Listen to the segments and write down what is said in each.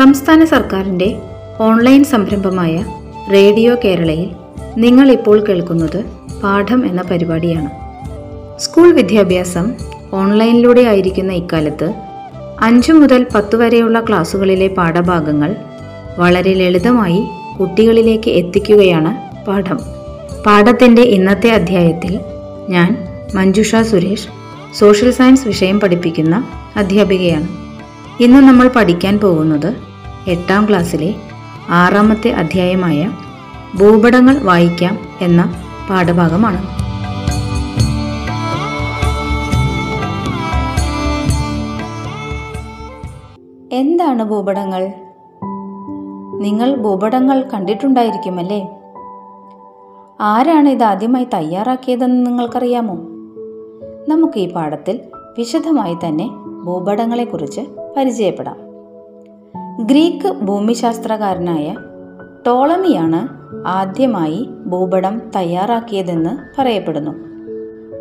സംസ്ഥാന സർക്കാരിന്റെ ഓൺലൈൻ സംരംഭമായ റേഡിയോ കേരളയിൽ നിങ്ങൾ ഇപ്പോൾ കേൾക്കുന്നത് പാഠം എന്ന പരിപാടിയാണ്. സ്കൂൾ വിദ്യാഭ്യാസം ഓൺലൈനിലൂടെ ആയിരിക്കുന്ന ഇക്കാലത്ത് അഞ്ചു മുതൽ പത്ത് വരെയുള്ള ക്ലാസ്സുകളിലെ പാഠഭാഗങ്ങൾ വളരെ ലളിതമായി കുട്ടികളിലേക്ക് എത്തിക്കുകയാണ് പാഠം. പാഠത്തിന്റെ ഇന്നത്തെ അധ്യായത്തിൽ ഞാൻ മഞ്ജുഷ സുരേഷ് സോഷ്യൽ സയൻസ് വിഷയം പഠിപ്പിക്കുന്ന അധ്യാപികയാണ്. ഇന്ന് നമ്മൾ പഠിക്കാൻ പോകുന്നത് എട്ടാം ക്ലാസ്സിലെ ആറാമത്തെ അധ്യായമായ ഭൂപടങ്ങൾ വായിക്കാം എന്ന പാഠഭാഗമാണ്. എന്താണ് ഭൂപടങ്ങൾ? നിങ്ങൾ ഭൂപടങ്ങൾ കണ്ടിട്ടുണ്ടായിരിക്കുമല്ലേ? ആരാണ് ഇത് ആദ്യമായി തയ്യാറാക്കിയതെന്ന് നിങ്ങൾക്കറിയാമോ? നമുക്ക് ഈ പാഠത്തിൽ വിശദമായി തന്നെ ഭൂപടങ്ങളെക്കുറിച്ച് പരിചയപ്പെടാം. ഗ്രീക്ക് ഭൂമിശാസ്ത്രകാരനായ ടോളമിയാണ് ആദ്യമായി ഭൂപടം തയ്യാറാക്കിയതെന്ന് പറയപ്പെടുന്നു.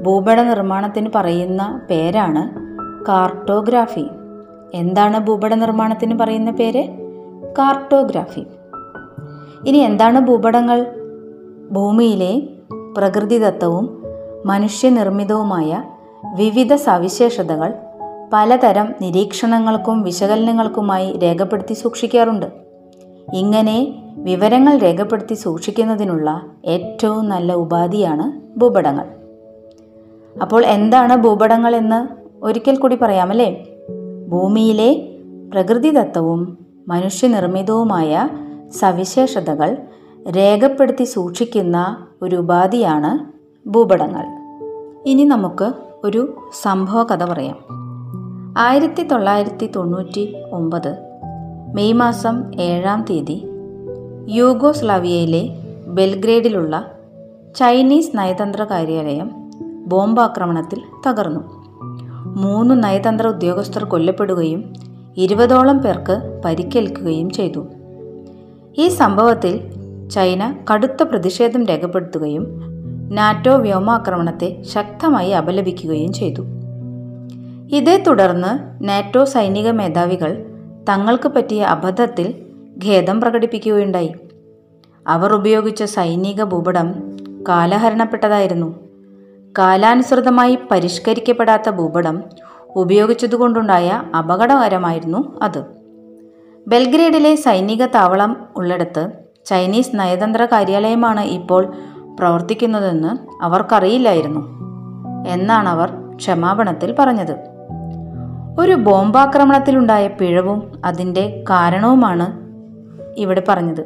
ഭൂപട നിർമ്മാണത്തിന് പറയുന്ന പേരാണ് കാർട്ടോഗ്രാഫി. എന്താണ് ഭൂപട നിർമ്മാണത്തിന് പറയുന്ന പേര്? കാർട്ടോഗ്രാഫി. ഇനി എന്താണ് ഭൂപടങ്ങൾ? ഭൂമിയിലെ പ്രകൃതിദത്തവും മനുഷ്യനിർമ്മിതവുമായ വിവിധ സവിശേഷതകൾ പലതരം നിരീക്ഷണങ്ങൾക്കും വിശകലനങ്ങൾക്കുമായി രേഖപ്പെടുത്തി സൂക്ഷിക്കാറുണ്ട്. ഇങ്ങനെ വിവരങ്ങൾ രേഖപ്പെടുത്തി സൂക്ഷിക്കുന്നതിനുള്ള ഏറ്റവും നല്ല ഉപാധിയാണ് ഭൂപടങ്ങൾ. അപ്പോൾ എന്താണ് ഭൂപടങ്ങൾ എന്ന് ഒരിക്കൽ കൂടി പറയാമല്ലേ? ഭൂമിയിലെ പ്രകൃതിദത്തവും മനുഷ്യനിർമ്മിതവുമായ സവിശേഷതകൾ രേഖപ്പെടുത്തി സൂക്ഷിക്കുന്ന ഒരു ഉപാധിയാണ് ഭൂപടങ്ങൾ. ഇനി നമുക്ക് ഒരു സംഭവ കഥ പറയാം. ആയിരത്തി തൊള്ളായിരത്തി തൊണ്ണൂറ്റി ഒമ്പത് മെയ് മാസം ഏഴാം തീയതി യൂഗോസ്ലാവിയയിലെ ബെൽഗ്രേഡിലുള്ള ചൈനീസ് നയതന്ത്ര കാര്യാലയം ബോംബാക്രമണത്തിൽ തകർന്നു. മൂന്ന് നയതന്ത്ര ഉദ്യോഗസ്ഥർ കൊല്ലപ്പെടുകയും ഇരുപതോളം പേർക്ക് പരിക്കേൽക്കുകയും ചെയ്തു. ഈ സംഭവത്തിൽ ചൈന കടുത്ത പ്രതിഷേധം രേഖപ്പെടുത്തുകയും നാറ്റോ വ്യോമാക്രമണത്തെ ശക്തമായി അപലപിക്കുകയും ചെയ്തു. ഇതേ തുടർന്ന് നാറ്റോ സൈനിക മേധാവികൾ തങ്ങൾക്ക് പറ്റിയ അബദ്ധത്തിൽ ഖേദം പ്രകടിപ്പിക്കുകയുണ്ടായി. അവർ ഉപയോഗിച്ച സൈനിക ഭൂപടം കാലഹരണപ്പെട്ടതായിരുന്നു. കാലാനുസൃതമായി പരിഷ്കരിക്കപ്പെടാത്ത ഭൂപടം ഉപയോഗിച്ചതുകൊണ്ടുണ്ടായ അപകടകരമായിരുന്നു അത്. ബെൽഗ്രേഡിലെ സൈനിക താവളം ഉള്ളിടത്ത് ചൈനീസ് നയതന്ത്ര കാര്യാലയമാണ് ഇപ്പോൾ പ്രവർത്തിക്കുന്നതെന്ന് അവർക്കറിയില്ലായിരുന്നു. എന്നാണ് അവർ ക്ഷമാപണത്തിൽ പറഞ്ഞത്. ഒരു ബോംബാക്രമണത്തിലുണ്ടായ പിഴവും അതിന്റെ കാരണവുമാണ് ഇവിടെ പറഞ്ഞത്.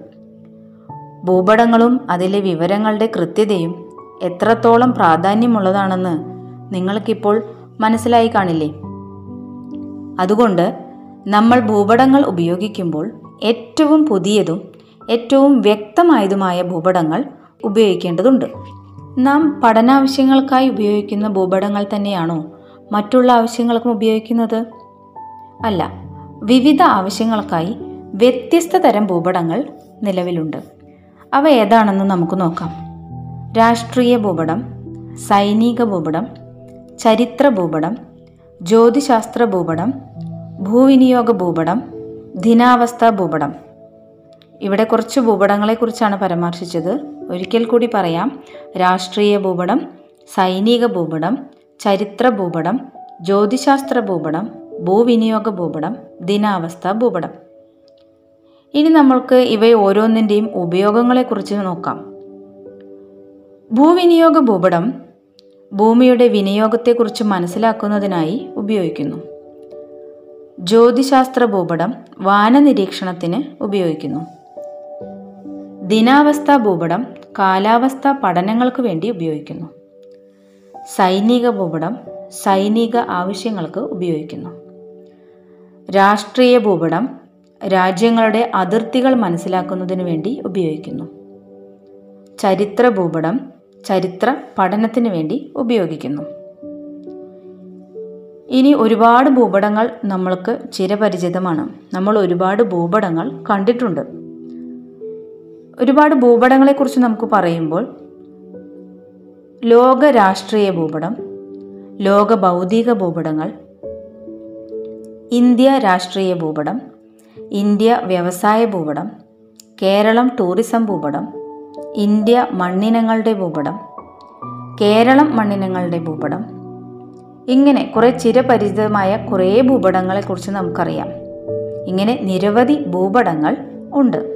ഭൂപടങ്ങളും അതിലെ വിവരങ്ങളുടെ കൃത്യതയും എത്രത്തോളം പ്രാധാന്യമുള്ളതാണെന്ന് നിങ്ങൾക്കിപ്പോൾ മനസ്സിലായി കാണില്ലേ? അതുകൊണ്ട് നമ്മൾ ഭൂപടങ്ങൾ ഉപയോഗിക്കുമ്പോൾ ഏറ്റവും പുതിയതും ഏറ്റവും വ്യക്തമായതുമായ ഭൂപടങ്ങൾ ഉപയോഗിക്കേണ്ടതുണ്ട്. നാം പഠനാവശ്യങ്ങൾക്കായി ഉപയോഗിക്കുന്ന ഭൂപടങ്ങൾ തന്നെയാണോ? മറ്റുള്ള ആവശ്യങ്ങൾക്കും ഉപയോഗിക്കുന്നത്? അല്ല വിവിധ ആവശ്യങ്ങൾക്കായി വ്യത്യസ്ത തരം ഭൂപടങ്ങൾ നിലവിലുണ്ട്. അവ ഏതാണെന്ന് നമുക്ക് നോക്കാം. രാഷ്ട്രീയ ഭൂപടം സൈനിക ഭൂപടം ചരിത്ര ഭൂപടം ജ്യോതിശാസ്ത്ര ഭൂപടം ഭൂവിനിയോഗ ഭൂപടം ദിനാവസ്ഥ ഭൂപടം. ഇവിടെ കുറച്ച് ഭൂപടങ്ങളെക്കുറിച്ചാണ് പരാമർശിച്ചത്. ഒരിക്കൽ കൂടി പറയാം. രാഷ്ട്രീയ ഭൂപടം സൈനിക ഭൂപടം ചരിത്ര ഭൂപടം ജ്യോതിശാസ്ത്ര ഭൂപടം ഭൂവിനിയോഗ ഭൂപടം ദിനാവസ്ഥ ഭൂപടം ഇനി നമ്മൾക്ക് ഇവ ഓരോന്നിന്റെയും ഉപയോഗങ്ങളെക്കുറിച്ച് നോക്കാം. ഭൂവിനിയോഗ ഭൂപടം ഭൂമിയുടെ വിനിയോഗത്തെക്കുറിച്ച് മനസ്സിലാക്കുന്നതിനായി ഉപയോഗിക്കുന്നു. ജ്യോതിശാസ്ത്ര ഭൂപടം വാനനിരീക്ഷണത്തിന് ഉപയോഗിക്കുന്നു. ദിനാവസ്ഥ ഭൂപടം കാലാവസ്ഥ പഠനങ്ങൾക്ക് വേണ്ടി ഉപയോഗിക്കുന്നു. സൈനിക ഭൂപടം സൈനിക ആവശ്യങ്ങൾക്ക് ഉപയോഗിക്കുന്നു. രാഷ്ട്രീയ ഭൂപടം രാജ്യങ്ങളുടെ അതിർത്തികൾ മനസ്സിലാക്കുന്നതിന് വേണ്ടി ഉപയോഗിക്കുന്നു. ചരിത്ര ഭൂപടം ചരിത്ര പഠനത്തിന് വേണ്ടി ഉപയോഗിക്കുന്നു. ഇനി ഒരുപാട് ഭൂപടങ്ങൾ നമ്മൾക്ക് ചിരപരിചിതമാണ്. നമ്മൾ ഒരുപാട് ഭൂപടങ്ങൾ കണ്ടിട്ടുണ്ട്. ഒരുപാട് ഭൂപടങ്ങളെക്കുറിച്ച് നമുക്ക് പറയുമ്പോൾ ലോക രാഷ്ട്രീയ ഭൂപടം ലോക ഭൗതിക ഭൂപടങ്ങൾ ഇന്ത്യ രാഷ്ട്രീയ ഭൂപടം ഇന്ത്യ വ്യവസായ ഭൂപടം കേരളം ടൂറിസം ഭൂപടം ഇന്ത്യ മണ്ണിനങ്ങളുടെ ഭൂപടം കേരളം മണ്ണിനങ്ങളുടെ ഭൂപടം. ഇങ്ങനെ കുറേ ചിരപരിചിതമായ കുറേ ഭൂപടങ്ങളെക്കുറിച്ച് നമുക്കറിയാം. ഇങ്ങനെ നിരവധി ഭൂപടങ്ങൾ ഉണ്ട്.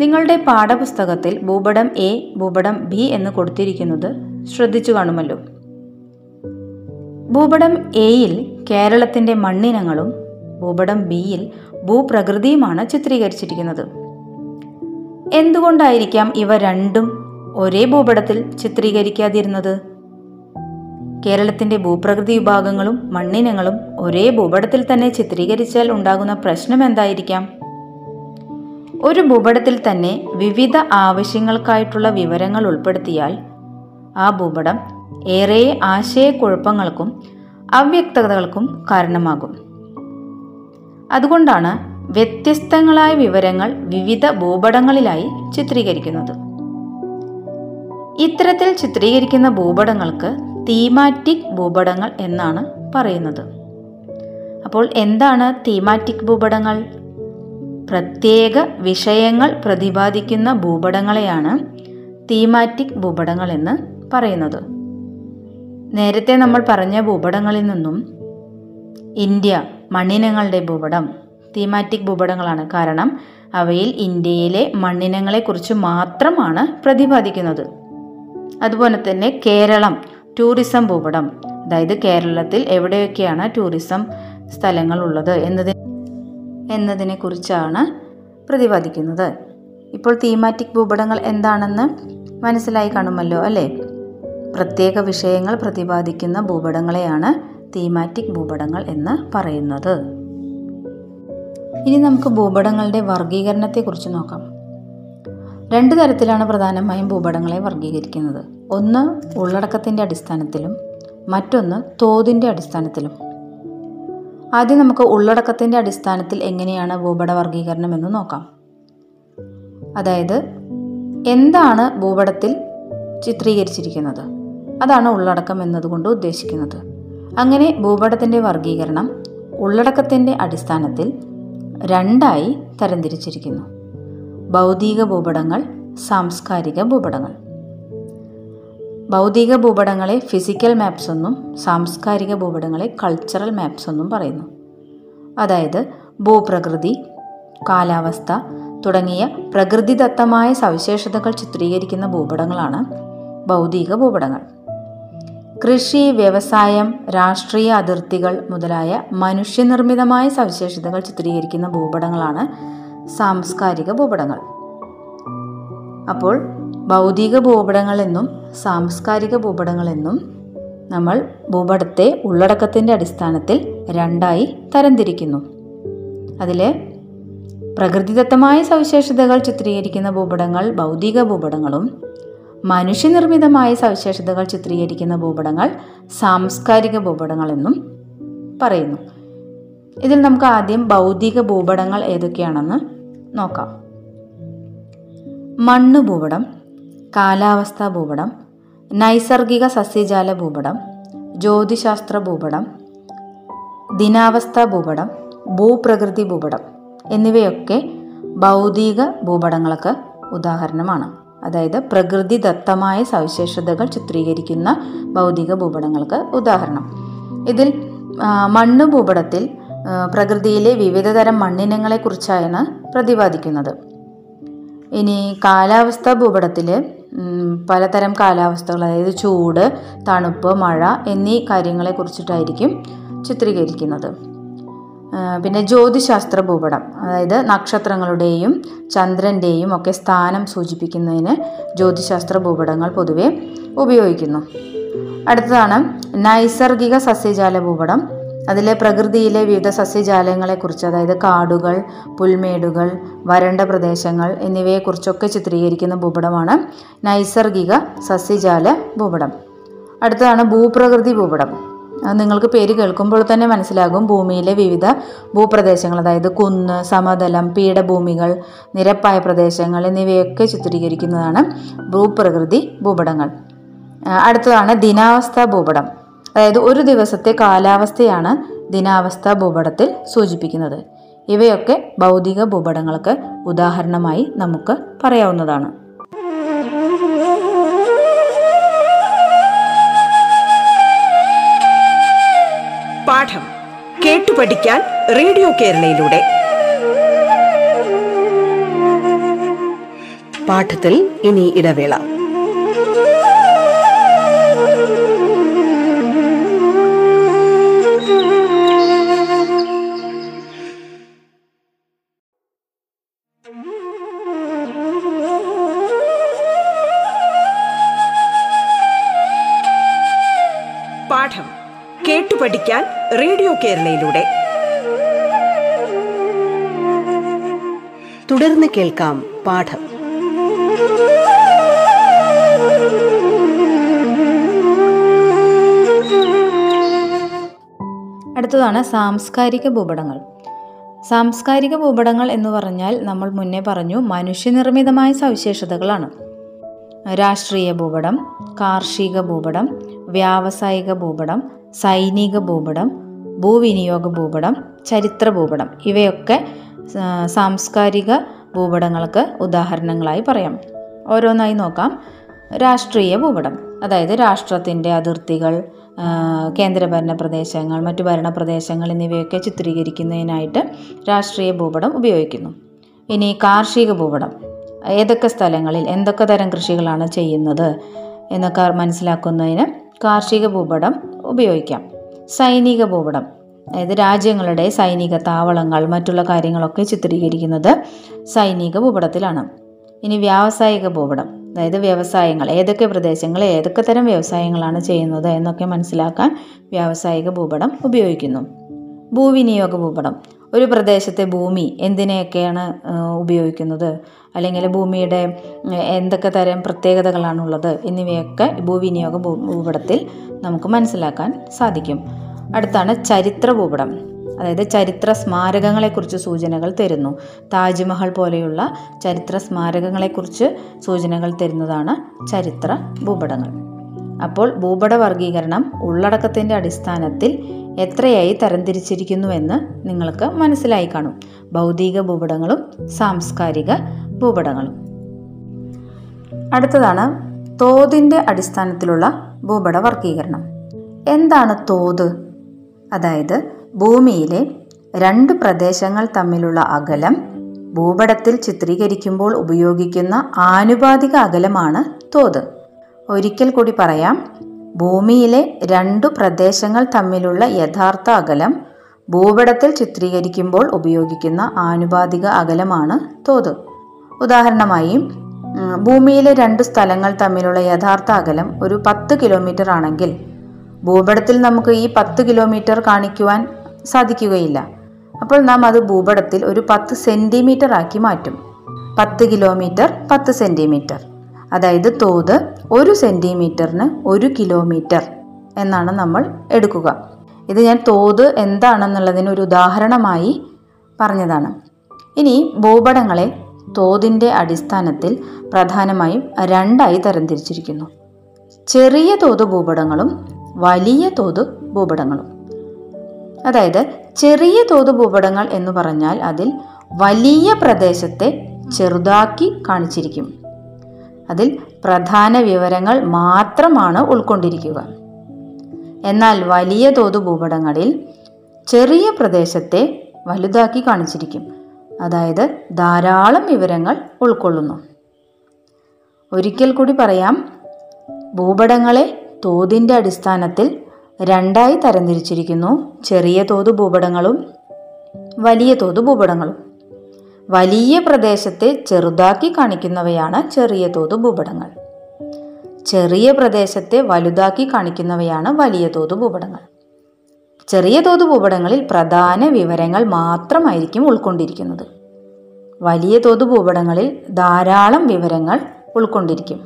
നിങ്ങളുടെ പാഠപുസ്തകത്തിൽ ഭൂപടം എ ഭൂപടം ബി എന്ന് കൊടുത്തിരിക്കുന്നത് ശ്രദ്ധിച്ചു കാണുമല്ലോ. ഭൂപടം എയിൽ കേരളത്തിന്റെ മണ്ണിനങ്ങളും ഭൂപടം ബിയിൽ ഭൂപ്രകൃതിയുമാണ് ചിത്രീകരിച്ചിരിക്കുന്നത്. എന്തുകൊണ്ടായിരിക്കാം ഇവ രണ്ടും ഒരേ ഭൂപടത്തിൽ ചിത്രീകരിക്കാതിരുന്നത്? കേരളത്തിന്റെ ഭൂപ്രകൃതി വിഭാഗങ്ങളും മണ്ണിനങ്ങളും ഒരേ ഭൂപടത്തിൽ തന്നെ ചിത്രീകരിച്ചാൽ ഉണ്ടാകുന്ന പ്രശ്നം എന്തായിരിക്കാം? ഒരു ഭൂപടത്തിൽ തന്നെ വിവിധ ആവശ്യങ്ങൾക്കായിട്ടുള്ള വിവരങ്ങൾ ഉൾപ്പെടുത്തിയാൽ ആ ഭൂപടം ഏറെ ആശയക്കുഴപ്പങ്ങൾക്കും അവ്യക്തതകൾക്കും കാരണമാകും. അതുകൊണ്ടാണ് വ്യത്യസ്തങ്ങളായ വിവരങ്ങൾ വിവിധ ഭൂപടങ്ങളിലായി ചിത്രീകരിക്കുന്നത്. ഇത്തരത്തിൽ ചിത്രീകരിക്കുന്ന ഭൂപടങ്ങൾക്ക് തീമാറ്റിക് ഭൂപടങ്ങൾ എന്നാണ് പറയുന്നത്. അപ്പോൾ എന്താണ് തീമാറ്റിക് ഭൂപടങ്ങൾ? പ്രത്യേക വിഷയങ്ങൾ പ്രതിപാദിക്കുന്ന ഭൂപടങ്ങളെയാണ് തീമാറ്റിക് ഭൂപടങ്ങൾ എന്ന് പറയുന്നത്. നേരത്തെ നമ്മൾ പറഞ്ഞ ഭൂപടങ്ങളിൽ നിന്നും ഇന്ത്യ മണ്ണിനങ്ങളുടെ ഭൂപടം തീമാറ്റിക് ഭൂപടങ്ങളാണ്. കാരണം അവയിൽ ഇന്ത്യയിലെ മണ്ണിനങ്ങളെക്കുറിച്ച് മാത്രമാണ് പ്രതിപാദിക്കുന്നത്. അതുപോലെ തന്നെ കേരളം ടൂറിസം ഭൂപടം. അതായത് കേരളത്തിൽ എവിടെയൊക്കെയാണ് ടൂറിസം സ്ഥലങ്ങൾ ഉള്ളത് എന്നതി എന്നതിനെ കുറിച്ചാണ് പ്രതിപാദിക്കുന്നത്. ഇപ്പോൾ തീമാറ്റിക് ഭൂപടങ്ങൾ എന്താണെന്ന് മനസ്സിലായി കാണുമല്ലോ അല്ലേ? പ്രത്യേക വിഷയങ്ങൾ പ്രതിപാദിക്കുന്ന ഭൂപടങ്ങളെയാണ് തീമാറ്റിക് ഭൂപടങ്ങൾ എന്ന് പറയുന്നത്. ഇനി നമുക്ക് ഭൂപടങ്ങളുടെ വർഗീകരണത്തെക്കുറിച്ച് നോക്കാം. രണ്ട് തരത്തിലാണ് പ്രധാനമായും ഭൂപടങ്ങളെ വർഗീകരിക്കുന്നത് ഒന്ന് ഉള്ളടക്കത്തിന്റെ അടിസ്ഥാനത്തിലും മറ്റൊന്ന് തോതിന്റെ അടിസ്ഥാനത്തിലും. ആദ്യം നമുക്ക് ഉള്ളടക്കത്തിന്റെ അടിസ്ഥാനത്തിൽ എങ്ങനെയാണ് ഭൂപട വർഗീകരണം എന്ന് നോക്കാം. അതായത് എന്താണ് ഭൂപടത്തിൽ ചിത്രീകരിച്ചിരിക്കുന്നത്? അതാണ് ഉള്ളടക്കം എന്നതുകൊണ്ട് ഉദ്ദേശിക്കുന്നത്. അങ്ങനെ ഭൂപടത്തിന്റെ വർഗീകരണം ഉള്ളടക്കത്തിന്റെ അടിസ്ഥാനത്തിൽ രണ്ടായി തരംതിരിച്ചിരിക്കുന്നു. ഭൗതിക ഭൂപടങ്ങൾ സാംസ്കാരിക ഭൂപടങ്ങൾ. ഭൗതിക ഭൂപടങ്ങളെ ഫിസിക്കൽ മാപ്സ് എന്നും സാംസ്കാരിക ഭൂപടങ്ങളെ കൾച്ചറൽ മാപ്സ് എന്നും പറയുന്നു. അതായത് ഭൂപ്രകൃതി കാലാവസ്ഥ തുടങ്ങിയ പ്രകൃതിദത്തമായ സവിശേഷതകൾ ചിത്രീകരിക്കുന്ന ഭൂപടങ്ങളാണ് ഭൗതിക ഭൂപടങ്ങൾ. കൃഷി വ്യവസായം രാഷ്ട്രീയ അതിർത്തികൾ മുതലായ മനുഷ്യനിർമ്മിതമായ സവിശേഷതകൾ ചിത്രീകരിക്കുന്ന ഭൂപടങ്ങളാണ് സാംസ്കാരിക ഭൂപടങ്ങൾ. അപ്പോൾ ഭൗതിക ഭൂപടങ്ങളെന്നും സാംസ്കാരിക ഭൂപടങ്ങളെന്നും നമ്മൾ ഭൂപടത്തെ ഉള്ളടക്കത്തിന്റെ അടിസ്ഥാനത്തിൽ രണ്ടായി തരംതിരിക്കുന്നു. അതിലെ പ്രകൃതിദത്തമായ സവിശേഷതകൾ ചിത്രീകരിക്കുന്ന ഭൂപടങ്ങൾ ഭൗതിക ഭൂപടങ്ങളും മനുഷ്യനിർമ്മിതമായ സവിശേഷതകൾ ചിത്രീകരിക്കുന്ന ഭൂപടങ്ങൾ സാംസ്കാരിക ഭൂപടങ്ങളെന്നും പറയുന്നു. ഇതിൽ നമുക്ക് ആദ്യം ഭൗതിക ഭൂപടങ്ങൾ ഏതൊക്കെയാണെന്ന് നോക്കാം. മണ്ണ് ഭൂപടം കാലാവസ്ഥാ ഭൂപടം നൈസർഗിക സസ്യജാല ഭൂപടം ജ്യോതിശാസ്ത്ര ഭൂപടം ദിനാവസ്ഥാ ഭൂപടം ഭൂപ്രകൃതി ഭൂപടം എന്നിവയൊക്കെ ഭൗതിക ഭൂപടങ്ങൾക്ക് ഉദാഹരണമാണ്. അതായത് പ്രകൃതിദത്തമായ സവിശേഷതകൾ ചിത്രീകരിക്കുന്ന ഭൗതിക ഭൂപടങ്ങൾക്ക് ഉദാഹരണം. ഇതിൽ മണ്ണ് ഭൂപടത്തിൽ പ്രകൃതിയിലെ വിവിധതരം മണ്ണിനങ്ങളെക്കുറിച്ചാണ് പ്രതിപാദിക്കുന്നത്. ഇനി കാലാവസ്ഥാ ഭൂപടത്തിൽ പലതരം കാലാവസ്ഥകൾ അതായത് ചൂട് തണുപ്പ് മഴ എന്നീ കാര്യങ്ങളെ കുറിച്ചിട്ടായിരിക്കും ചിത്രീകരിക്കുന്നത്. പിന്നെ ജ്യോതിശാസ്ത്ര ഭൂപടം അതായത് നക്ഷത്രങ്ങളുടെയും ചന്ദ്രന്റെയും ഒക്കെ സ്ഥാനം സൂചിപ്പിക്കുന്നതിന് ജ്യോതിശാസ്ത്ര ഭൂപടങ്ങൾ പൊതുവെ ഉപയോഗിക്കുന്നു. അടുത്തതാണ് നൈസർഗിക സസ്യജാല ഭൂപടം അതിലെ പ്രകൃതിയിലെ വിവിധ സസ്യജാലങ്ങളെക്കുറിച്ച് അതായത് കാടുകൾ പുൽമേടുകൾ വരണ്ട പ്രദേശങ്ങൾ എന്നിവയെക്കുറിച്ചൊക്കെ ചിത്രീകരിക്കുന്ന ഭൂപടമാണ് നൈസർഗിക സസ്യജാല ഭൂപടം. അടുത്തതാണ് ഭൂപ്രകൃതി ഭൂപടം. അത് നിങ്ങൾക്ക് പേര് കേൾക്കുമ്പോൾ തന്നെ മനസ്സിലാകും ഭൂമിയിലെ വിവിധ ഭൂപ്രദേശങ്ങൾ അതായത് കുന്ന് സമതലം പീഠഭൂമികൾ നിരപ്പായ പ്രദേശങ്ങൾ എന്നിവയൊക്കെ ചിത്രീകരിക്കുന്നതാണ് ഭൂപ്രകൃതി ഭൂപടങ്ങൾ. അടുത്തതാണ് ദിനാവസ്ഥ ഭൂപടം. അതായത് ഒരു ദിവസത്തെ കാലാവസ്ഥയാണ് ദിനാവസ്ഥ ഭൂപടത്തിൽ സൂചിപ്പിക്കുന്നത്. ഇവയൊക്കെ ഭൗതിക ഭൂപടങ്ങൾക്ക് ഉദാഹരണമായി നമുക്ക് പറയാവുന്നതാണ്. പാഠം കേട്ടു പഠിക്കാൻ റേഡിയോ കേരളയിലൂടെ. പാഠത്തിൽ ഇനി ഇടവേള. പാഠം കേട്ടു പഠിക്കാൻ റേഡിയോ കേരളയിലൂടെ. തുടർന്ന് കേൾക്കാം പാഠം. അടുത്തതാണ് സാംസ്കാരിക ഭൂപടങ്ങൾ. സാംസ്കാരിക ഭൂപടങ്ങൾ എന്ന് പറഞ്ഞാൽ നമ്മൾ മുന്നേ പറഞ്ഞു മനുഷ്യനിർമ്മിതമായ സവിശേഷതകളാണ്. രാഷ്ട്രീയ ഭൂപടം കാർഷിക ഭൂപടം വ്യാവസായിക ഭൂപടം സൈനിക ഭൂപടം ഭൂവിനിയോഗ ഭൂപടം ചരിത്ര ഭൂപടം. ഇവയൊക്കെ സാംസ്കാരിക ഭൂപടങ്ങൾക്ക് ഉദാഹരണങ്ങളായി പറയാം. ഓരോന്നായി നോക്കാം. രാഷ്ട്രീയ ഭൂപടം അതായത് രാഷ്ട്രത്തിന്റെ അതിർത്തികൾ കേന്ദ്രഭരണ പ്രദേശങ്ങൾ മറ്റു ഭരണ പ്രദേശങ്ങൾ എന്നിവയൊക്കെ ചിത്രീകരിക്കുന്നതിനായിട്ട് രാഷ്ട്രീയ ഭൂപടം ഉപയോഗിക്കുന്നു. ഇനി കാർഷിക ഭൂപടം ഏതൊക്കെ സ്ഥലങ്ങളിൽ എന്തൊക്കെ തരം കൃഷികളാണ് ചെയ്യുന്നത് എന്നൊക്കെ മനസ്സിലാക്കുന്നതിന് കാർഷിക ഭൂപടം ഉപയോഗിക്കാം. സൈനിക ഭൂപടം അതായത് രാജ്യങ്ങളുടെ സൈനിക താവളങ്ങൾ മറ്റുള്ള കാര്യങ്ങളൊക്കെ ചിത്രീകരിക്കുന്നത് സൈനിക ഭൂപടത്തിലാണ്. ഇനി വ്യാവസായിക ഭൂപടം അതായത് വ്യവസായങ്ങൾ ഏതൊക്കെ പ്രദേശങ്ങൾ ഏതൊക്കെ തരം വ്യവസായങ്ങളാണ് ചെയ്യുന്നത് എന്നൊക്കെ മനസ്സിലാക്കാൻ വ്യാവസായിക ഭൂപടം ഉപയോഗിക്കുന്നു. ഭൂവിനിയോഗ ഭൂപടം ഒരു പ്രദേശത്തെ ഭൂമി എന്തിനെയൊക്കെയാണ് ഉപയോഗിക്കുന്നത്? അല്ലെങ്കിൽ ഭൂമിയുടെ എന്തൊക്കെ തരം പ്രത്യേകതകളാണുള്ളത് എന്നിവയൊക്കെ ഭൂവിനിയോഗ ഭൂപടത്തിൽ നമുക്ക് മനസ്സിലാക്കാൻ സാധിക്കും. അടുത്താണ് ചരിത്ര ഭൂപടം. അതായത് ചരിത്ര സ്മാരകങ്ങളെക്കുറിച്ച് സൂചനകൾ തരുന്നു. താജ്മഹൽ പോലെയുള്ള ചരിത്ര സ്മാരകങ്ങളെക്കുറിച്ച് സൂചനകൾ തരുന്നതാണ് ചരിത്ര ഭൂപടങ്ങൾ. അപ്പോൾ ഭൂപട വർഗീകരണം ഉള്ളടക്കത്തിന്റെ അടിസ്ഥാനത്തിൽ എത്രയായി തരംതിരിച്ചിരിക്കുന്നുവെന്ന് നിങ്ങൾക്ക് മനസ്സിലായി കാണും. ഭൗതിക ഭൂപടങ്ങളും സാംസ്കാരിക ഭൂപടങ്ങളും. അടുത്തതാണ് തോതിന്റെ അടിസ്ഥാനത്തിലുള്ള ഭൂപട വർഗീകരണം എന്താണ് തോത്? അതായത് ഭൂമിയിലെ രണ്ട് പ്രദേശങ്ങൾ തമ്മിലുള്ള അകലം ഭൂപടത്തിൽ ചിത്രീകരിക്കുമ്പോൾ ഉപയോഗിക്കുന്ന ആനുപാതിക അകലമാണ് തോത്. ഒരിക്കൽ കൂടി പറയാം ഭൂമിയിലെ രണ്ടു പ്രദേശങ്ങൾ തമ്മിലുള്ള യഥാർത്ഥ അകലം ഭൂപടത്തിൽ ചിത്രീകരിക്കുമ്പോൾ ഉപയോഗിക്കുന്ന ആനുപാതിക അകലമാണ് തോത്. ഉദാഹരണമായി ഭൂമിയിലെ രണ്ട് സ്ഥലങ്ങൾ തമ്മിലുള്ള യഥാർത്ഥ അകലം ഒരു പത്ത് കിലോമീറ്റർ ആണെങ്കിൽ ഭൂപടത്തിൽ നമുക്ക് ഈ പത്ത് കിലോമീറ്റർ കാണിക്കുവാൻ സാധിക്കുകയില്ല. അപ്പോൾ നാം അത് ഭൂപടത്തിൽ ഒരു പത്ത് സെന്റിമീറ്റർ ആക്കി മാറ്റും. പത്ത് കിലോമീറ്റർ പത്ത് സെന്റിമീറ്റർ അതായത് തോത് ഒരു സെന്റിമീറ്ററിന് ഒരു കിലോമീറ്റർ എന്നാണ് നമ്മൾ എടുക്കുക. ഇത് ഞാൻ തോത് എന്താണെന്നുള്ളതിന് ഒരു ഉദാഹരണമായി പറഞ്ഞതാണ്. ഇനി ഭൂപടങ്ങളെ തോതിന്റെ അടിസ്ഥാനത്തിൽ പ്രധാനമായും രണ്ടായി തരംതിരിച്ചിരിക്കുന്നു. ചെറിയ തോത് ഭൂപടങ്ങളും വലിയ തോത് ഭൂപടങ്ങളും. അതായത് ചെറിയ തോത് ഭൂപടങ്ങൾ എന്ന് പറഞ്ഞാൽ അതിൽ വലിയ പ്രദേശത്തെ ചെറുതാക്കി കാണിച്ചിരിക്കും. അതിൽ പ്രധാന വിവരങ്ങൾ മാത്രമാണ് ഉൾക്കൊണ്ടിരിക്കുക. എന്നാൽ വലിയ തോത് ഭൂപടങ്ങളിൽ ചെറിയ പ്രദേശത്തെ വലുതാക്കി കാണിച്ചിരിക്കും. അതായത് ധാരാളം വിവരങ്ങൾ ഉൾക്കൊള്ളുന്നു. ഒരിക്കൽ കൂടി പറയാം ഭൂപടങ്ങളെ തോതിന്റെ അടിസ്ഥാനത്തിൽ രണ്ടായി തരംതിരിച്ചിരിക്കുന്നു. ചെറിയ തോത് ഭൂപടങ്ങളും വലിയ തോത് ഭൂപടങ്ങളും. വലിയ പ്രദേശത്തെ ചെറുതാക്കി കാണിക്കുന്നവയാണ് ചെറിയ തോത് ഭൂപടങ്ങൾ. ചെറിയ പ്രദേശത്തെ വലുതാക്കി കാണിക്കുന്നവയാണ് വലിയ തോത് ഭൂപടങ്ങൾ. ചെറിയ തോത് ഭൂപടങ്ങളിൽ പ്രധാന വിവരങ്ങൾ മാത്രമായിരിക്കും ഉൾക്കൊണ്ടിരിക്കുന്നത്. വലിയ തോത് ഭൂപടങ്ങളിൽ ധാരാളം വിവരങ്ങൾ ഉൾക്കൊണ്ടിരിക്കും.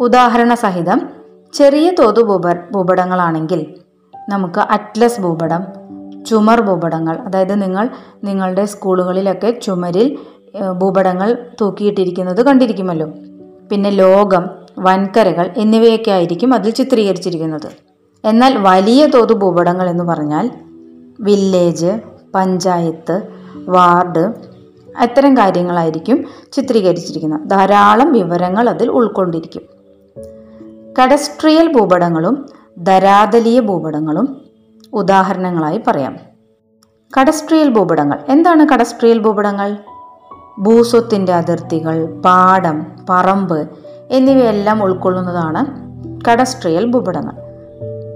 ഉദാഹരണ സഹിതം ചെറിയ തോത് ഭൂപ ഭൂപടങ്ങളാണെങ്കിൽ നമുക്ക് അറ്റ്ലസ് ഭൂപടം ചുമർ ഭൂപടങ്ങൾ. അതായത് നിങ്ങൾ നിങ്ങളുടെ സ്കൂളുകളിലൊക്കെ ചുമരിൽ ഭൂപടങ്ങൾ തൂക്കിയിട്ടിരിക്കുന്നത് കണ്ടിരിക്കുമല്ലോ. പിന്നെ ലോകം വൻകരകൾ എന്നിവയൊക്കെ ആയിരിക്കും അതിൽ ചിത്രീകരിച്ചിരിക്കുന്നത്. എന്നാൽ വലിയ തോത് ഭൂപടങ്ങൾ എന്ന് പറഞ്ഞാൽ വില്ലേജ് പഞ്ചായത്ത് വാർഡ് അത്തരം കാര്യങ്ങളായിരിക്കും ചിത്രീകരിച്ചിരിക്കുന്നത്. ധാരാളം വിവരങ്ങൾ അതിൽ ഉൾക്കൊണ്ടിരിക്കും. കഡസ്ട്രിയൽ ഭൂപടങ്ങളും ധരാതലീയ ഭൂപടങ്ങളും ഉദാഹരണങ്ങളായി പറയാം. കടസ്ട്രിയൽ ഭൂപടങ്ങൾ. എന്താണ് കടസ്ട്രിയൽ ഭൂപടങ്ങൾ? ഭൂസ്വത്തിന്റെ അതിർത്തികൾ പാടം പറമ്പ് എന്നിവയെല്ലാം ഉൾക്കൊള്ളുന്നതാണ് കടസ്ട്രിയൽ ഭൂപടങ്ങൾ.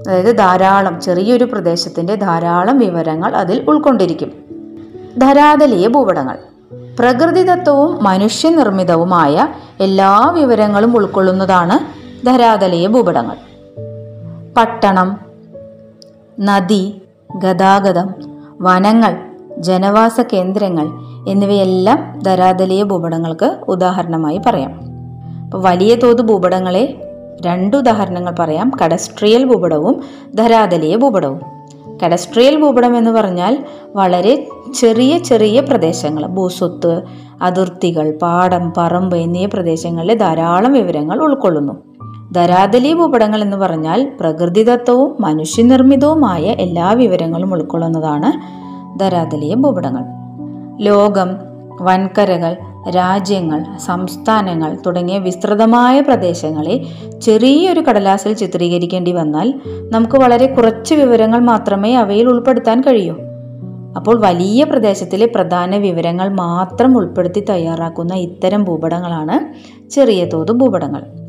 അതായത് ധാരാളം ചെറിയൊരു പ്രദേശത്തിന്റെ ധാരാളം വിവരങ്ങൾ അതിൽ ഉൾക്കൊണ്ടിരിക്കും. ധരാതലീയ ഭൂപടങ്ങൾ. പ്രകൃതിദത്തവും മനുഷ്യനിർമ്മിതവുമായ എല്ലാ വിവരങ്ങളും ഉൾക്കൊള്ളുന്നതാണ് ധരാതലീയ ഭൂപടങ്ങൾ. പട്ടണം നദി ഗതാഗതം വനങ്ങൾ ജനവാസ കേന്ദ്രങ്ങൾ എന്നിവയെല്ലാം ധരാതലീയ ഭൂപടങ്ങൾക്ക് ഉദാഹരണമായി പറയാം. അപ്പോൾ വലിയ തോത് ഭൂപടങ്ങളെ രണ്ട് ഉദാഹരണങ്ങൾ പറയാം. കഡസ്ട്രിയൽ ഭൂപടവും ധരാതലീയ ഭൂപടവും. കഡസ്ട്രിയൽ ഭൂപടം എന്ന് പറഞ്ഞാൽ വളരെ ചെറിയ ചെറിയ പ്രദേശങ്ങൾ ഭൂസ്വത്ത് അതിർത്തികൾ പാടം പറമ്പ് എന്നീ പ്രദേശങ്ങളിലെ ധാരാളം വിവരങ്ങൾ ഉൾക്കൊള്ളുന്നു. ധരാതലീയ ഭൂപടങ്ങൾ എന്ന് പറഞ്ഞാൽ പ്രകൃതിദത്തവും മനുഷ്യനിർമ്മിതവുമായ എല്ലാ വിവരങ്ങളും ഉൾക്കൊള്ളുന്നതാണ് ധരാതലിയ ഭൂപടങ്ങൾ ലോകം വൻകരകൾ രാജ്യങ്ങൾ സംസ്ഥാനങ്ങൾ തുടങ്ങിയ വിസ്തൃതമായ പ്രദേശങ്ങളെ ചെറിയൊരു കടലാസിൽ ചിത്രീകരിക്കേണ്ടി വന്നാൽ നമുക്ക് വളരെ കുറച്ച് വിവരങ്ങൾ മാത്രമേ അവയിൽ ഉൾപ്പെടുത്താൻ കഴിയൂ. അപ്പോൾ വലിയ പ്രദേശത്തിലെ പ്രധാന വിവരങ്ങൾ മാത്രം ഉൾപ്പെടുത്തി തയ്യാറാക്കുന്ന ഇത്തരം ഭൂപടങ്ങളാണ് ചെറിയ തോത് ഭൂപടങ്ങൾ.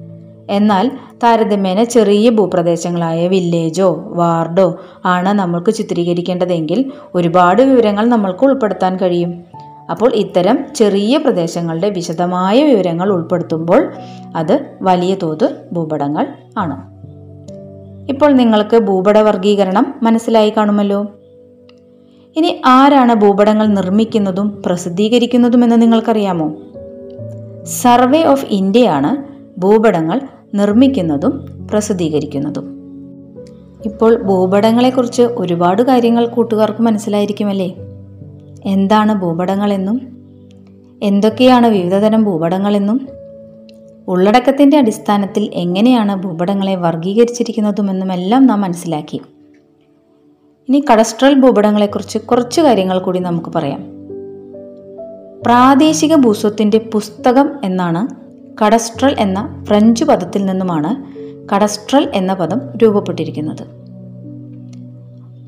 എന്നാൽ താരതമ്യേന ചെറിയ ഭൂപ്രദേശങ്ങളായ വില്ലേജോ വാർഡോ ആണ് നമ്മൾക്ക് ചിത്രീകരിക്കേണ്ടതെങ്കിൽ ഒരുപാട് വിവരങ്ങൾ നമ്മൾക്ക് ഉൾപ്പെടുത്താൻ കഴിയും. അപ്പോൾ ഇത്തരം ചെറിയ പ്രദേശങ്ങളുടെ വിശദമായ വിവരങ്ങൾ ഉൾപ്പെടുത്തുമ്പോൾ അത് വലിയ തോത് ഭൂപടങ്ങൾ ആണ്. ഇപ്പോൾ നിങ്ങൾക്ക് ഭൂപട വർഗീകരണം മനസ്സിലായി കാണുമല്ലോ. ഇനി ആരാണ് ഭൂപടങ്ങൾ നിർമ്മിക്കുന്നതും പ്രസിദ്ധീകരിക്കുന്നതുമെന്ന് നിങ്ങൾക്കറിയാമോ? സർവേ ഓഫ് ഇന്ത്യയാണ് ഭൂപടങ്ങൾ നിർമ്മിക്കുന്നതും പ്രസിദ്ധീകരിക്കുന്നതും. ഇപ്പോൾ ഭൂപടങ്ങളെക്കുറിച്ച് ഒരുപാട് കാര്യങ്ങൾ കൂട്ടുകാർക്ക് മനസ്സിലായിരിക്കുമല്ലേ? എന്താണ് ഭൂപടങ്ങളെന്നും എന്തൊക്കെയാണ് വിവിധതരം ഭൂപടങ്ങളെന്നും ഉള്ളടക്കത്തിന്റെ അടിസ്ഥാനത്തിൽ എങ്ങനെയാണ് ഭൂപടങ്ങളെ വർഗീകരിച്ചിരിക്കുന്നതുമെന്നുമെല്ലാം നാം മനസ്സിലാക്കി. ഇനി കഡസ്ട്രൽ ഭൂപടങ്ങളെക്കുറിച്ച് കുറച്ച് കാര്യങ്ങൾ കൂടി നമുക്ക് പറയാം. പ്രാദേശിക ഭൂസ്വത്തിന്റെ പുസ്തകം എന്നാണ് കഡസ്ട്രൽ എന്ന ഫ്രഞ്ച് പദത്തിൽ നിന്നുമാണ് കഡസ്ട്രൽ എന്ന പദം രൂപപ്പെട്ടിരിക്കുന്നത്.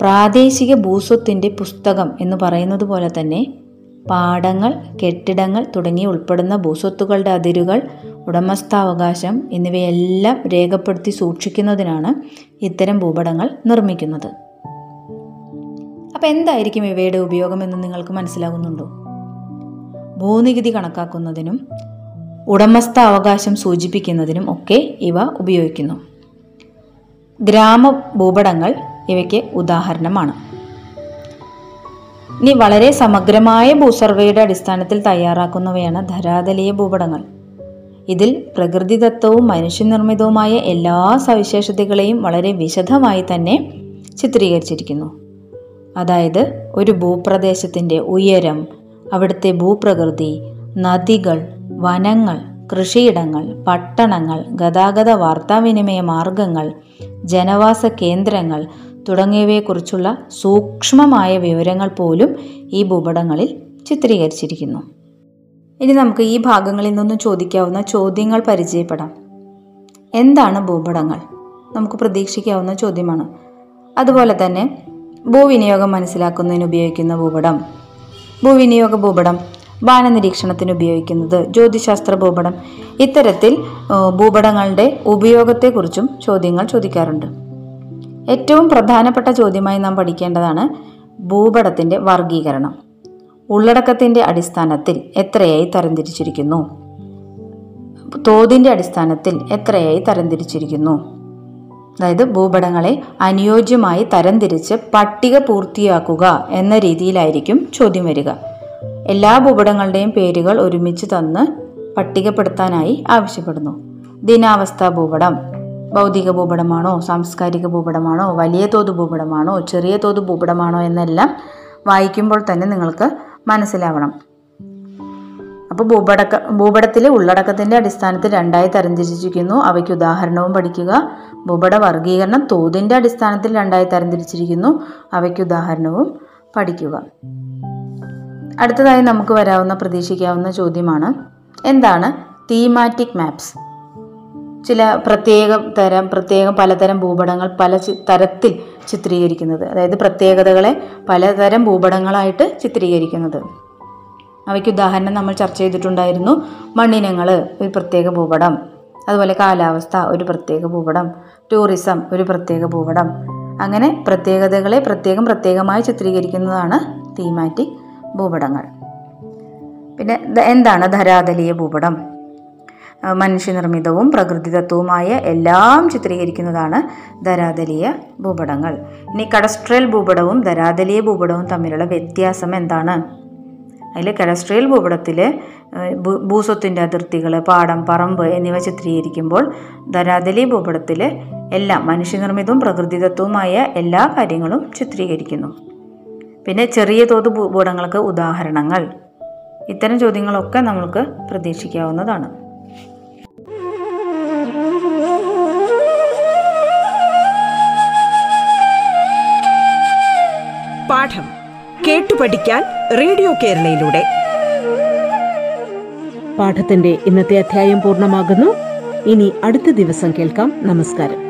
പ്രാദേശിക ഭൂസ്വത്തിന്റെ പുസ്തകം എന്ന് പറയുന്നത് പോലെ തന്നെ പാടങ്ങൾ കെട്ടിടങ്ങൾ തുടങ്ങി ഉൾപ്പെടുന്ന ഭൂസ്വത്തുകളുടെ അതിരുകൾ ഉടമസ്ഥാവകാശം എന്നിവയെല്ലാം രേഖപ്പെടുത്തി സൂക്ഷിക്കുന്നതിനാണ് ഇത്തരം ഭൂപടങ്ങൾ നിർമ്മിക്കുന്നത്. അപ്പോൾ എന്തായിരിക്കും ഇവയുടെ ഉപയോഗമെന്ന് നിങ്ങൾക്ക് മനസ്സിലാകുന്നുണ്ടോ? ഭൂനികുതി കണക്കാക്കുന്നതിനും ഉടമസ്ഥാവകാശം സൂചിപ്പിക്കുന്നതിനും ഒക്കെ ഇവ ഉപയോഗിക്കുന്നു. ഗ്രാമ ഭൂപടങ്ങൾ ഇവയ്ക്ക് ഉദാഹരണമാണ്. ഇനി വളരെ സമഗ്രമായ ഭൂസർവേയുടെ അടിസ്ഥാനത്തിൽ തയ്യാറാക്കുന്നവയാണ് ധരാതലീയ ഭൂപടങ്ങൾ. ഇതിൽ പ്രകൃതിദത്തവും മനുഷ്യനിർമ്മിതവുമായ എല്ലാ സവിശേഷതകളെയും വളരെ വിശദമായി തന്നെ ചിത്രീകരിച്ചിരിക്കുന്നു. അതായത് ഒരു ഭൂപ്രദേശത്തിന്റെ ഉയരം അവിടുത്തെ ഭൂപ്രകൃതി നദികൾ വനങ്ങൾ കൃഷിയിടങ്ങൾ പട്ടണങ്ങൾ ഗതാഗത വാർത്താവിനിമയ മാർഗങ്ങൾ ജനവാസ കേന്ദ്രങ്ങൾ തുടങ്ങിയവയെക്കുറിച്ചുള്ള സൂക്ഷ്മമായ വിവരങ്ങൾ പോലും ഈ ഭൂപടങ്ങളിൽ ചിത്രീകരിച്ചിരിക്കുന്നു. ഇനി നമുക്ക് ഈ ഭാഗങ്ങളിൽ നിന്നും ചോദിക്കാവുന്ന ചോദ്യങ്ങൾ പരിചയപ്പെടാം. എന്താണ് ഭൂപടങ്ങൾ? നമുക്ക് പ്രതീക്ഷിക്കാവുന്ന ചോദ്യമാണ്. അതുപോലെ തന്നെ ഭൂവിനിയോഗം മനസ്സിലാക്കുന്നതിന് ഉപയോഗിക്കുന്ന ഭൂപടം. ഭൂവിനിയോഗ ഭൂപടം വാനനിരീക്ഷണത്തിന് ഉപയോഗിക്കുന്നത് ജ്യോതിശാസ്ത്ര ഭൂപടം. ഇത്തരത്തിൽ ഭൂപടങ്ങളുടെ ഉപയോഗത്തെക്കുറിച്ചും ചോദ്യങ്ങൾ ചോദിക്കാറുണ്ട്. ഏറ്റവും പ്രധാനപ്പെട്ട ചോദ്യമായി നാം പഠിക്കേണ്ടതാണ് ഭൂപടത്തിന്റെ വർഗീകരണം ഉള്ളടക്കത്തിന്റെ അടിസ്ഥാനത്തിൽ എത്രയായി തരംതിരിച്ചിരിക്കുന്നു? തോതിന്റെ അടിസ്ഥാനത്തിൽ എത്രയായി തരംതിരിച്ചിരിക്കുന്നു? അതായത് ഭൂപടങ്ങളെ അനുയോജ്യമായി തരംതിരിച്ച് പട്ടിക പൂർത്തിയാക്കുക എന്ന രീതിയിലായിരിക്കും ചോദ്യം വരിക. എല്ലാ ഭൂപടങ്ങളുടെയും പേരുകൾ ഒരുമിച്ച് തന്ന് പട്ടികപ്പെടുത്താനായി ആവശ്യപ്പെടുന്നു. ദിനാവസ്ഥ ഭൂപടം ഭൗതിക ഭൂപടമാണോ സാംസ്കാരിക ഭൂപടമാണോ വലിയ തോത് ഭൂപടമാണോ ചെറിയ തോത് ഭൂപടമാണോ എന്നെല്ലാം വായിക്കുമ്പോൾ തന്നെ നിങ്ങൾക്ക് മനസ്സിലാവണം. അപ്പോൾ ഭൂപടക്ക ഭൂപടത്തിലെ ഉള്ളടക്കത്തിന്റെ അടിസ്ഥാനത്തിൽ രണ്ടായി തരംതിരിച്ചിരിക്കുന്നു. അവയ്ക്ക് ഉദാഹരണവും പഠിക്കുക. ഭൂപട വർഗീകരണം തോതിന്റെ അടിസ്ഥാനത്തിൽ രണ്ടായി തരംതിരിച്ചിരിക്കുന്നു. അവയ്ക്ക് ഉദാഹരണവും പഠിക്കുക. അടുത്തതായി നമുക്ക് വരാവുന്ന പ്രതീക്ഷിക്കാവുന്ന ചോദ്യമാണ്. എന്താണ് തീമാറ്റിക് മാപ്സ് ചില പ്രത്യേക തരം പ്രത്യേകം പലതരം ഭൂപടങ്ങൾ പല തരത്തിൽ ചിത്രീകരിക്കുന്നത്. അതായത് പ്രത്യേകതകളെ പലതരം ഭൂപടങ്ങളായിട്ട് ചിത്രീകരിക്കുന്നത്. അവയ്ക്ക് ഉദാഹരണം നമ്മൾ ചർച്ച ചെയ്തിട്ടുണ്ടായിരുന്നു. മണ്ണിനങ്ങൾ ഒരു പ്രത്യേക ഭൂപടം. അതുപോലെ കാലാവസ്ഥ ഒരു പ്രത്യേക ഭൂപടം. ടൂറിസം ഒരു പ്രത്യേക ഭൂപടം. അങ്ങനെ പ്രത്യേകതകളെ പ്രത്യേകം പ്രത്യേകമായി ചിത്രീകരിക്കുന്നതാണ് തീമാറ്റിക് ഭൂപടങ്ങൾ. പിന്നെ എന്താണ് ധരാതലീയ ഭൂപടം? മനുഷ്യനിർമ്മിതവും പ്രകൃതിദത്തവുമായ എല്ലാം ചിത്രീകരിക്കുന്നതാണ് ധരാതലീയ ഭൂപടങ്ങൾ. ഇനി കഡസ്ട്രൽ ഭൂപടവും ധരാതലീയ ഭൂപടവും തമ്മിലുള്ള വ്യത്യാസം എന്താണ്? അതിൽ കഡസ്ട്രിയൽ ഭൂപടത്തിൽ ഭൂസ്വത്തിന്റെ അതിർത്തികൾ പാടം പറമ്പ് എന്നിവ ചിത്രീകരിക്കുമ്പോൾ ധരാതലി ഭൂപടത്തിൽ എല്ലാം മനുഷ്യനിർമ്മിതവും പ്രകൃതിദത്തവുമായ എല്ലാ കാര്യങ്ങളും ചിത്രീകരിക്കുന്നു. പിന്നെ ചെറിയ തോത് ഭൂപടങ്ങൾക്ക് ഉദാഹരണങ്ങൾ. ഇത്തരം ചോദ്യങ്ങളൊക്കെ നമ്മൾക്ക് പ്രതീക്ഷിക്കാവുന്നതാണ്. പാഠം കേട്ടു പഠിക്കാൻ റേഡിയോ കേരളയിലൂടെ. പാഠത്തിന്റെ ഇന്നത്തെ അധ്യായം പൂർണമാകുന്നു. ഇനി അടുത്ത ദിവസം കേൾക്കാം. നമസ്കാരം.